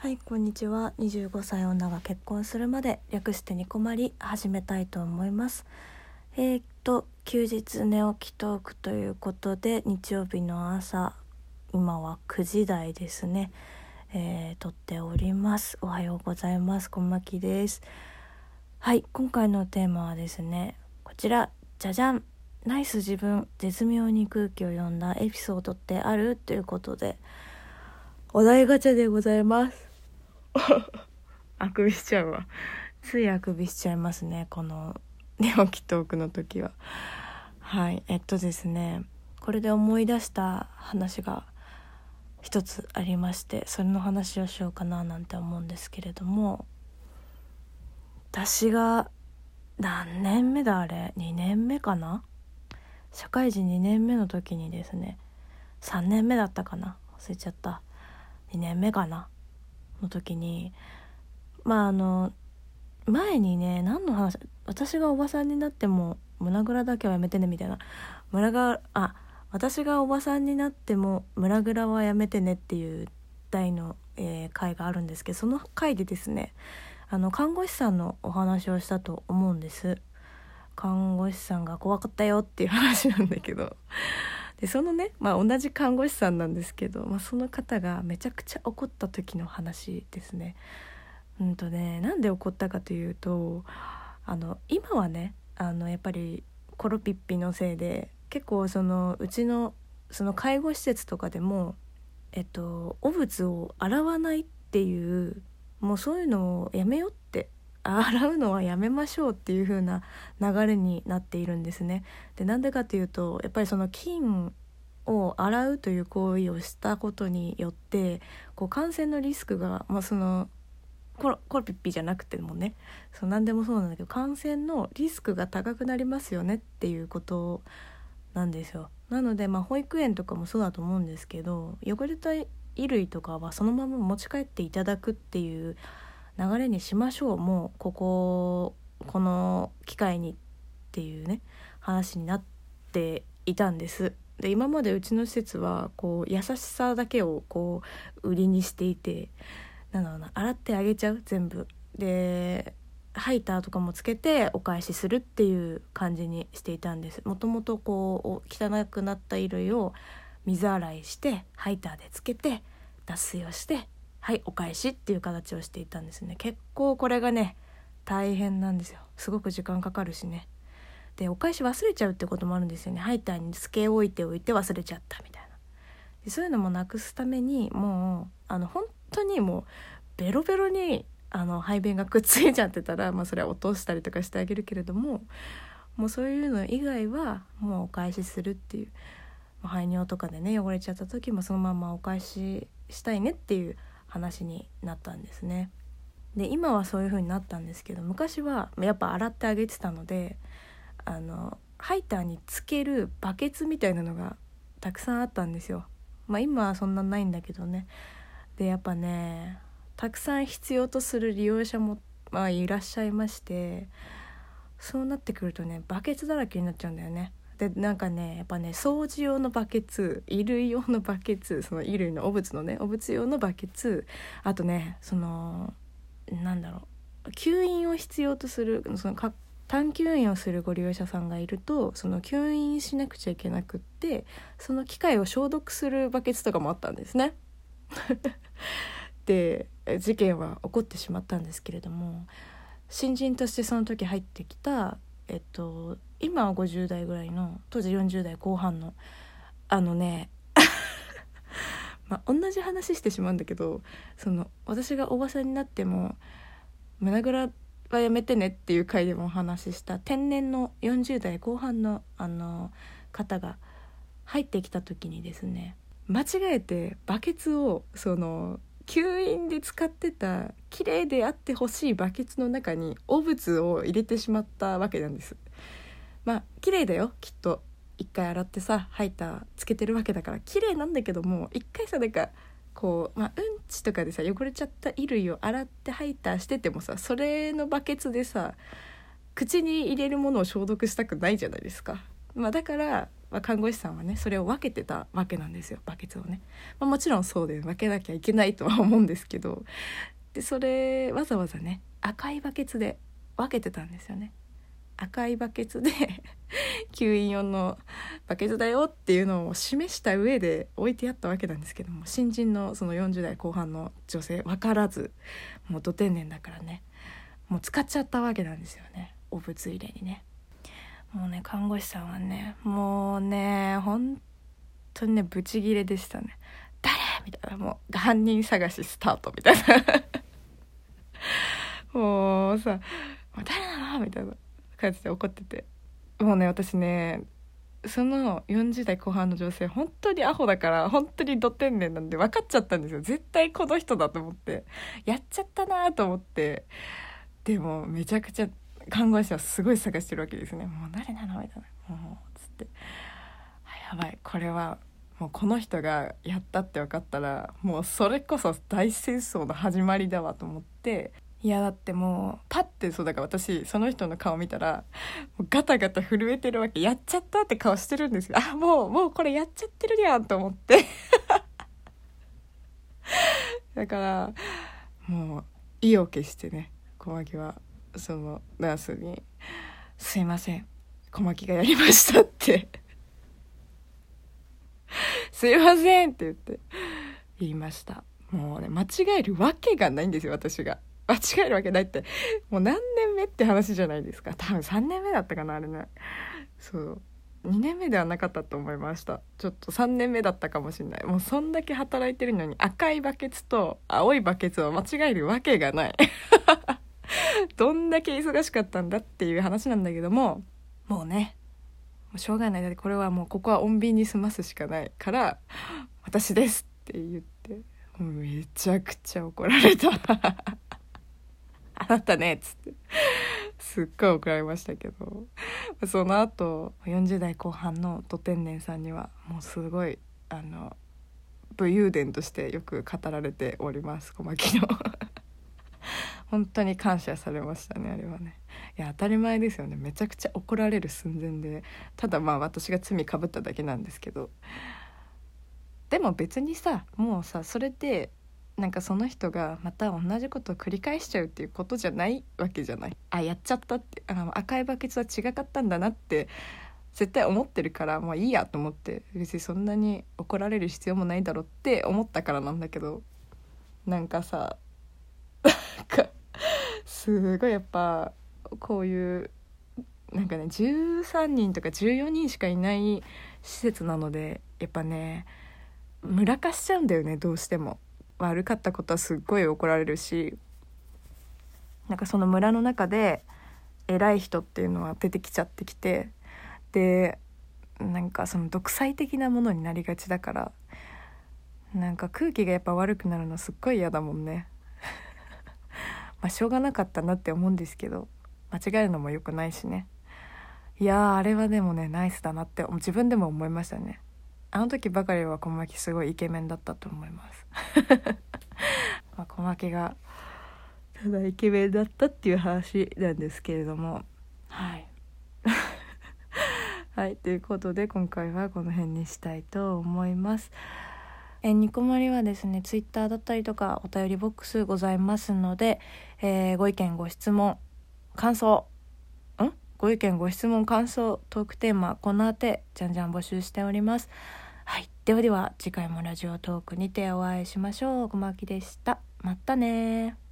はいこんにちは。25歳女が結婚するまで略してニコマリ始めたいと思います。えー、っと休日寝起きトークということで日曜日の朝今は9時台ですね。えー、撮っております。おはようございます。こんまきです。はい今回のテーマはですねこちらじゃじゃんナイス自分絶妙に空気を読んだエピソードってある？ということでお題ガチャでございます。あくびしちゃうわ。ついあくびしちゃいますねこの寝起きトークの時は。はいえっとですねこれで思い出した話が一つありましてそれの話をしようかななんて思うんですけれども私が何年目だあれ？2年目かな？社会人2年目の時にですね3年目だったかな？忘れちゃった。2年目かな？の時にまああの前にね何の話私がおばさんになっても胸ぐらだけはやめてねみたいな。胸があ私がおばさんになっても胸ぐらはやめてねっていう題の、えー、回があるんですけどその回でですねあの看護師さんのお話をしたと思うんです。看護師さんが怖かったよっていう話なんだけど。でそのね、まあ、同じ看護師さんなんですけど、まあ、その方がめちゃくちゃ怒った時の話ですね。うんとねなんで怒ったかというとあの今はねあのやっぱりコロピッピのせいで結構そのうちのその介護施設とかでも、えっと、汚物を洗わないっていうもうそういうのをやめようって洗うのはやめましょうっていう風な流れになっているんですね。でなんでかというとやっぱりその菌を洗うという行為をしたことによってこう感染のリスクが、まあ、そのコロコロピッピじゃなくてもねそう何でもそうなんだけど感染のリスクが高くなりますよねっていうことなんですよ。なので、まあ、保育園とかもそうだと思うんですけど汚れた衣類とかはそのまま持ち帰っていただくっていう流れにしましょうもうこここの機会にっていうね話になっていたんです。で今までうちの施設はこう優しさだけをこう売りにしていてなんだろうな洗ってあげちゃう全部。でハイターとかもつけてお返しするっていう感じにしていたんですもともとこう汚くなった衣類を水洗いしてハイターでつけて脱水をしてはいお返しっていう形をしていたんですね。結構これがね大変なんですよ。すごく時間かかるしね。でお返し忘れちゃうってこともあるんですよね。ハイターにつけ置いておいて忘れちゃったみたいな。でそういうのもなくすためにもうあの本当にもうベロベロにあの排便がくっついちゃってたら、まあ、それは落としたりとかしてあげるけれどももうそういうの以外はもうお返しするっていう。排尿とかでね汚れちゃった時もそのままお返ししたいねっていう話になったんですね。で今はそういう風になったんですけど昔はやっぱ洗ってあげてたのであのハイターにつけるバケツみたいなのがたくさんあったんですよ。まあ今はそんなないんだけどね。でやっぱねたくさん必要とする利用者も、まあ、いらっしゃいましてそうなってくるとねバケツだらけになっちゃうんだよね。でなんかねやっぱね掃除用のバケツ衣類用のバケツその衣類の汚物のね汚物用のバケツあとねそのなんだろう吸引を必要とするそのか探吸引をするご利用者さんがいるとその吸引しなくちゃいけなくってその機械を消毒するバケツとかもあったんですね。で事件は起こってしまったんですけれども新人としてその時入ってきたえっと今は50代ぐらいの当時40代後半のあのね まあ同じ話してしまうんだけどその私がおばさんになっても胸ぐらはやめてねっていう回でもお話しした天然の40代後半のあの方が入ってきた時にですね間違えてバケツをその吸引で使ってた綺麗であってほしいバケツの中に汚物を入れてしまったわけなんです。まあ綺麗だよ。きっと。一回洗ってさハイターつけてるわけだから。綺麗なんだけども一回さなんかこうまあうんちとかでさ汚れちゃった衣類を洗ってハイターしててもさそれのバケツでさ口に入れるものを消毒したくないじゃないですか。まあ、だから、看護師さんはねそれを分けてたわけなんですよバケツをね、まあ、もちろんそうで分けなきゃいけないとは思うんですけど。でそれわざわざね赤いバケツで分けてたんですよね。赤いバケツで 吸引用のバケツだよっていうのを示した上で置いてあったわけなんですけども新人のその40代後半の女性分からずもうど天然だからねもう使っちゃったわけなんですよね。お物入れにね。もうね看護師さんはねもうね本当にねブチギレでしたね。誰？みたいな。もう犯人探しスタートみたいな。もうさ「もう誰なの?」みたいな。感じで怒ってて。もうね私ねその40代後半の女性本当にアホだから本当にど天然なんで分かっちゃったんですよ。絶対この人だと思って。やっちゃったなと思って。でもめちゃくちゃ看護師はすごい探してるわけですね。もう誰なのみたいな。もうつって。やばい。これはもうこの人がやったって分かったらもうそれこそ大戦争の始まりだわと思って。いやだってもうパッてそうだから私その人の顔見たらもうガタガタ震えてるわけ。やっちゃったって顔してるんですよ。あもうもうこれやっちゃってるやんと思って。だからもう意を決してね小牧はそのナースに「すいません。小牧がやりました」って「すいません」って言って言いました。もうね間違えるわけがないんですよ私が。間違えるわけないって。もう何年目って話じゃないですか。多分3年目だったかなあれね。そう。2年目ではなかったと思いました。ちょっと3年目だったかもしれない。もうそんだけ働いてるのに赤いバケツと青いバケツを間違えるわけがない。どんだけ忙しかったんだっていう話なんだけどももうねもうしょうがない。だってこれはもうここは穏便に済ますしかないから「私です」って言ってめちゃくちゃ怒られた。あなたね」っつって。すっごい怒られましたけど。その後40代後半のド天然さんにはもうすごいあの武勇伝としてよく語られております小牧の。本当に感謝されましたねあれはね。いや当たり前ですよね。めちゃくちゃ怒られる寸前でただまあ私が罪かぶっただけなんですけど。でも別にさもうさそれでなんかその人がまた同じことを繰り返しちゃうっていうことじゃないわけじゃない。あやっちゃったって。あの赤いバケツは違かったんだなって絶対思ってるからもういいやと思って別にそんなに怒られる必要もないだろうって思ったからなんだけど。なんかさなんかすごいやっぱこういうなんかね13人とか14人しかいない施設なのでやっぱね村化しちゃうんだよねどうしても。悪かったことはすっごい怒られるしなんかその村の中で偉い人っていうのは出てきちゃってきてでなんかその独裁的なものになりがちだからなんか空気がやっぱ悪くなるのすっごい嫌だもんねまあしょうがなかったなって思うんですけど間違えるのも良くないしね。いやあれはでもねナイスだなって自分でも思いましたね。あの時ばかりは小牧すごいイケメンだったと思います。まあ小牧がただイケメンだったっていう話なんですけれども。はい。はいということで今回はこの辺にしたいと思いますえニコマリはですねツイッターだったりとかお便りボックスございますので、えー、ご意見ご質問感想ん？ご意見ご質問感想トークテーマこのあてじゃんじゃん募集しております。はい。ではでは次回もラジオトークにてお会いしましょう。小牧でした。またね